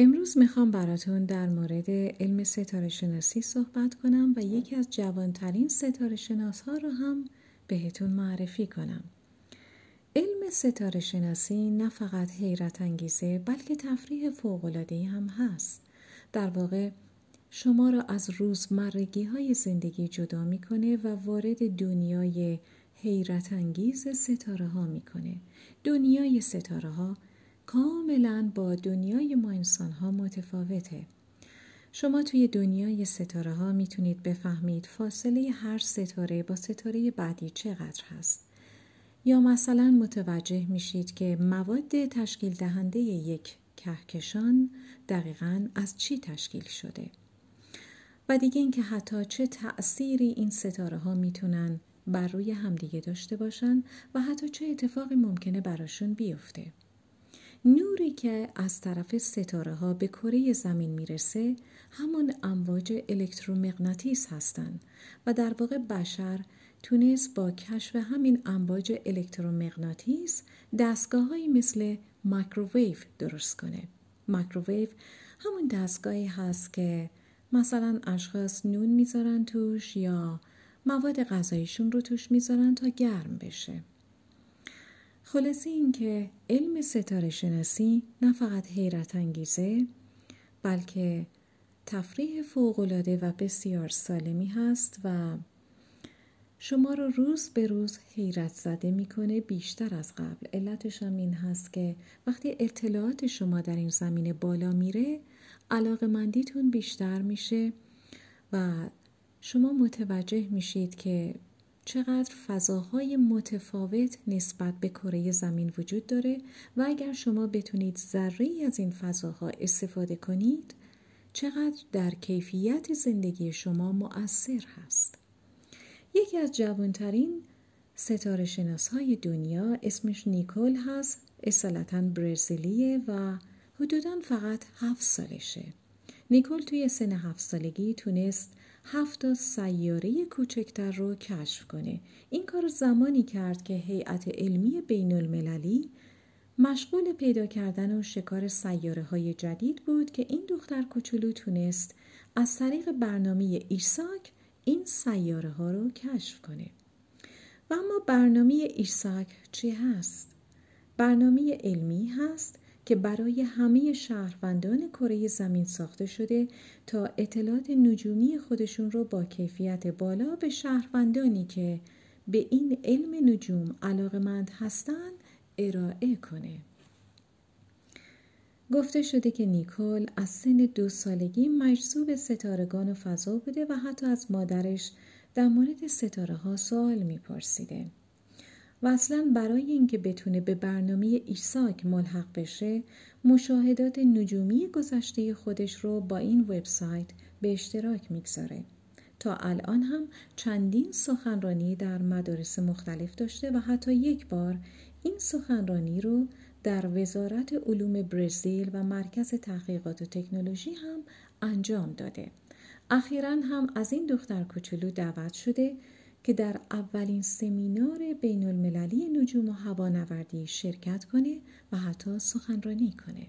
امروز می‌خوام براتون در مورد علم ستاره شناسی صحبت کنم و یکی از جوانترین ستاره شناس ها رو هم بهتون معرفی کنم. علم ستاره شناسی نه فقط حیرت انگیزه بلکه تفریح فوقلادهی هم هست. در واقع شما را از روزمرگی های زندگی جدا می‌کنه و وارد دنیای حیرت انگیز ستاره ها می‌کنه. دنیای ستاره ها کاملا با دنیای ما انسان ها متفاوته. شما توی دنیای ستاره ها می‌تونید بفهمید فاصله هر ستاره با ستاره بعدی چقدر هست. یا مثلا متوجه میشید که مواد تشکیل دهنده یک کهکشان دقیقا از چی تشکیل شده. و دیگه اینکه حتی چه تأثیری این ستاره ها می‌تونن بر روی همدیگه داشته باشن و حتی چه اتفاقی ممکنه براشون بیفته. نوری که از طرف ستاره ها به کره زمین می‌رسه همون امواج الکترومغناطیس هستند و در واقع بشر تونست با کشف همین امواج الکترومغناطیس دستگاه مثل مایکروویو درست کنه. مایکروویو همون دستگاهی هست که مثلا اشخاص نون می‌ذارن توش یا مواد غذاییشون رو توش می‌ذارن تا گرم بشه. خلاصه اینکه علم ستاره شناسی نه فقط حیرت انگیزه بلکه تفریح فوقالعاده و بسیار سالمی هست و شما رو روز به روز حیرت زده می‌کنه بیشتر از قبل. علتش هم این هست که وقتی اطلاعات شما در این زمینه بالا میره علاقه مندیتون بیشتر میشه و شما متوجه میشید که چقدر فضاهای متفاوت نسبت به کره زمین وجود داره و اگر شما بتونید ذره از این فضاها استفاده کنید چقدر در کیفیت زندگی شما مؤثر هست. یکی از جوانترین ستاره شناس های دنیا اسمش نیکول هست اصالتا برزیلیه و حدودا فقط هفت سالشه. نیکول توی سن هفت سالگی تونست هفت سیاره کوچکتر رو کشف کنه این کار زمانی کرد که هیئت علمی بین المللی مشغول پیدا کردن و شکار سیاره های جدید بود که این دختر کوچولو تونست از طریق برنامه ایساک این سیاره ها رو کشف کنه و اما برنامه ایساک چی هست؟ برنامه علمی هست که برای همه شهروندان کره زمین ساخته شده تا اطلاعات نجومی خودشون رو با کیفیت بالا به شهروندانی که به این علم نجوم علاقمند هستند ارائه کنه. گفته شده که نیکول از سن دو سالگی مجذوب ستارگان و فضا بوده و حتی از مادرش در مورد ستاره ها سوال میپرسیده. و اصلا برای اینکه بتونه به برنامه ایساک ملحق بشه مشاهدات نجومی گذشته خودش رو با این وبسایت به اشتراک می‌گذاره تا الان هم چندین سخنرانی در مدارس مختلف داشته و حتی یک بار این سخنرانی رو در وزارت علوم برزیل و مرکز تحقیقات و تکنولوژی هم انجام داده. اخیرا هم از این دختر کوچولو دعوت شده که در اولین سمینار بین المللی نجوم و هوانوردی شرکت کنه و حتی سخنرانی کنه.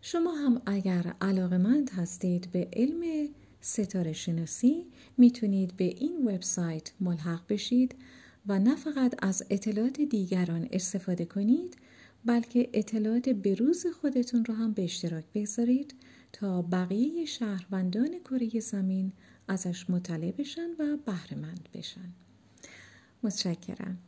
شما هم اگر علاقمند هستید به علم ستاره شناسی می‌تونید به این وبسایت ملحق بشید و نه فقط از اطلاعات دیگران استفاده کنید بلکه اطلاعات بروز خودتون رو هم به اشتراک بگذارید تا بقیه شهروندان کره زمین ازش مطلع بشن و بهرهمند بشن. متشکرم.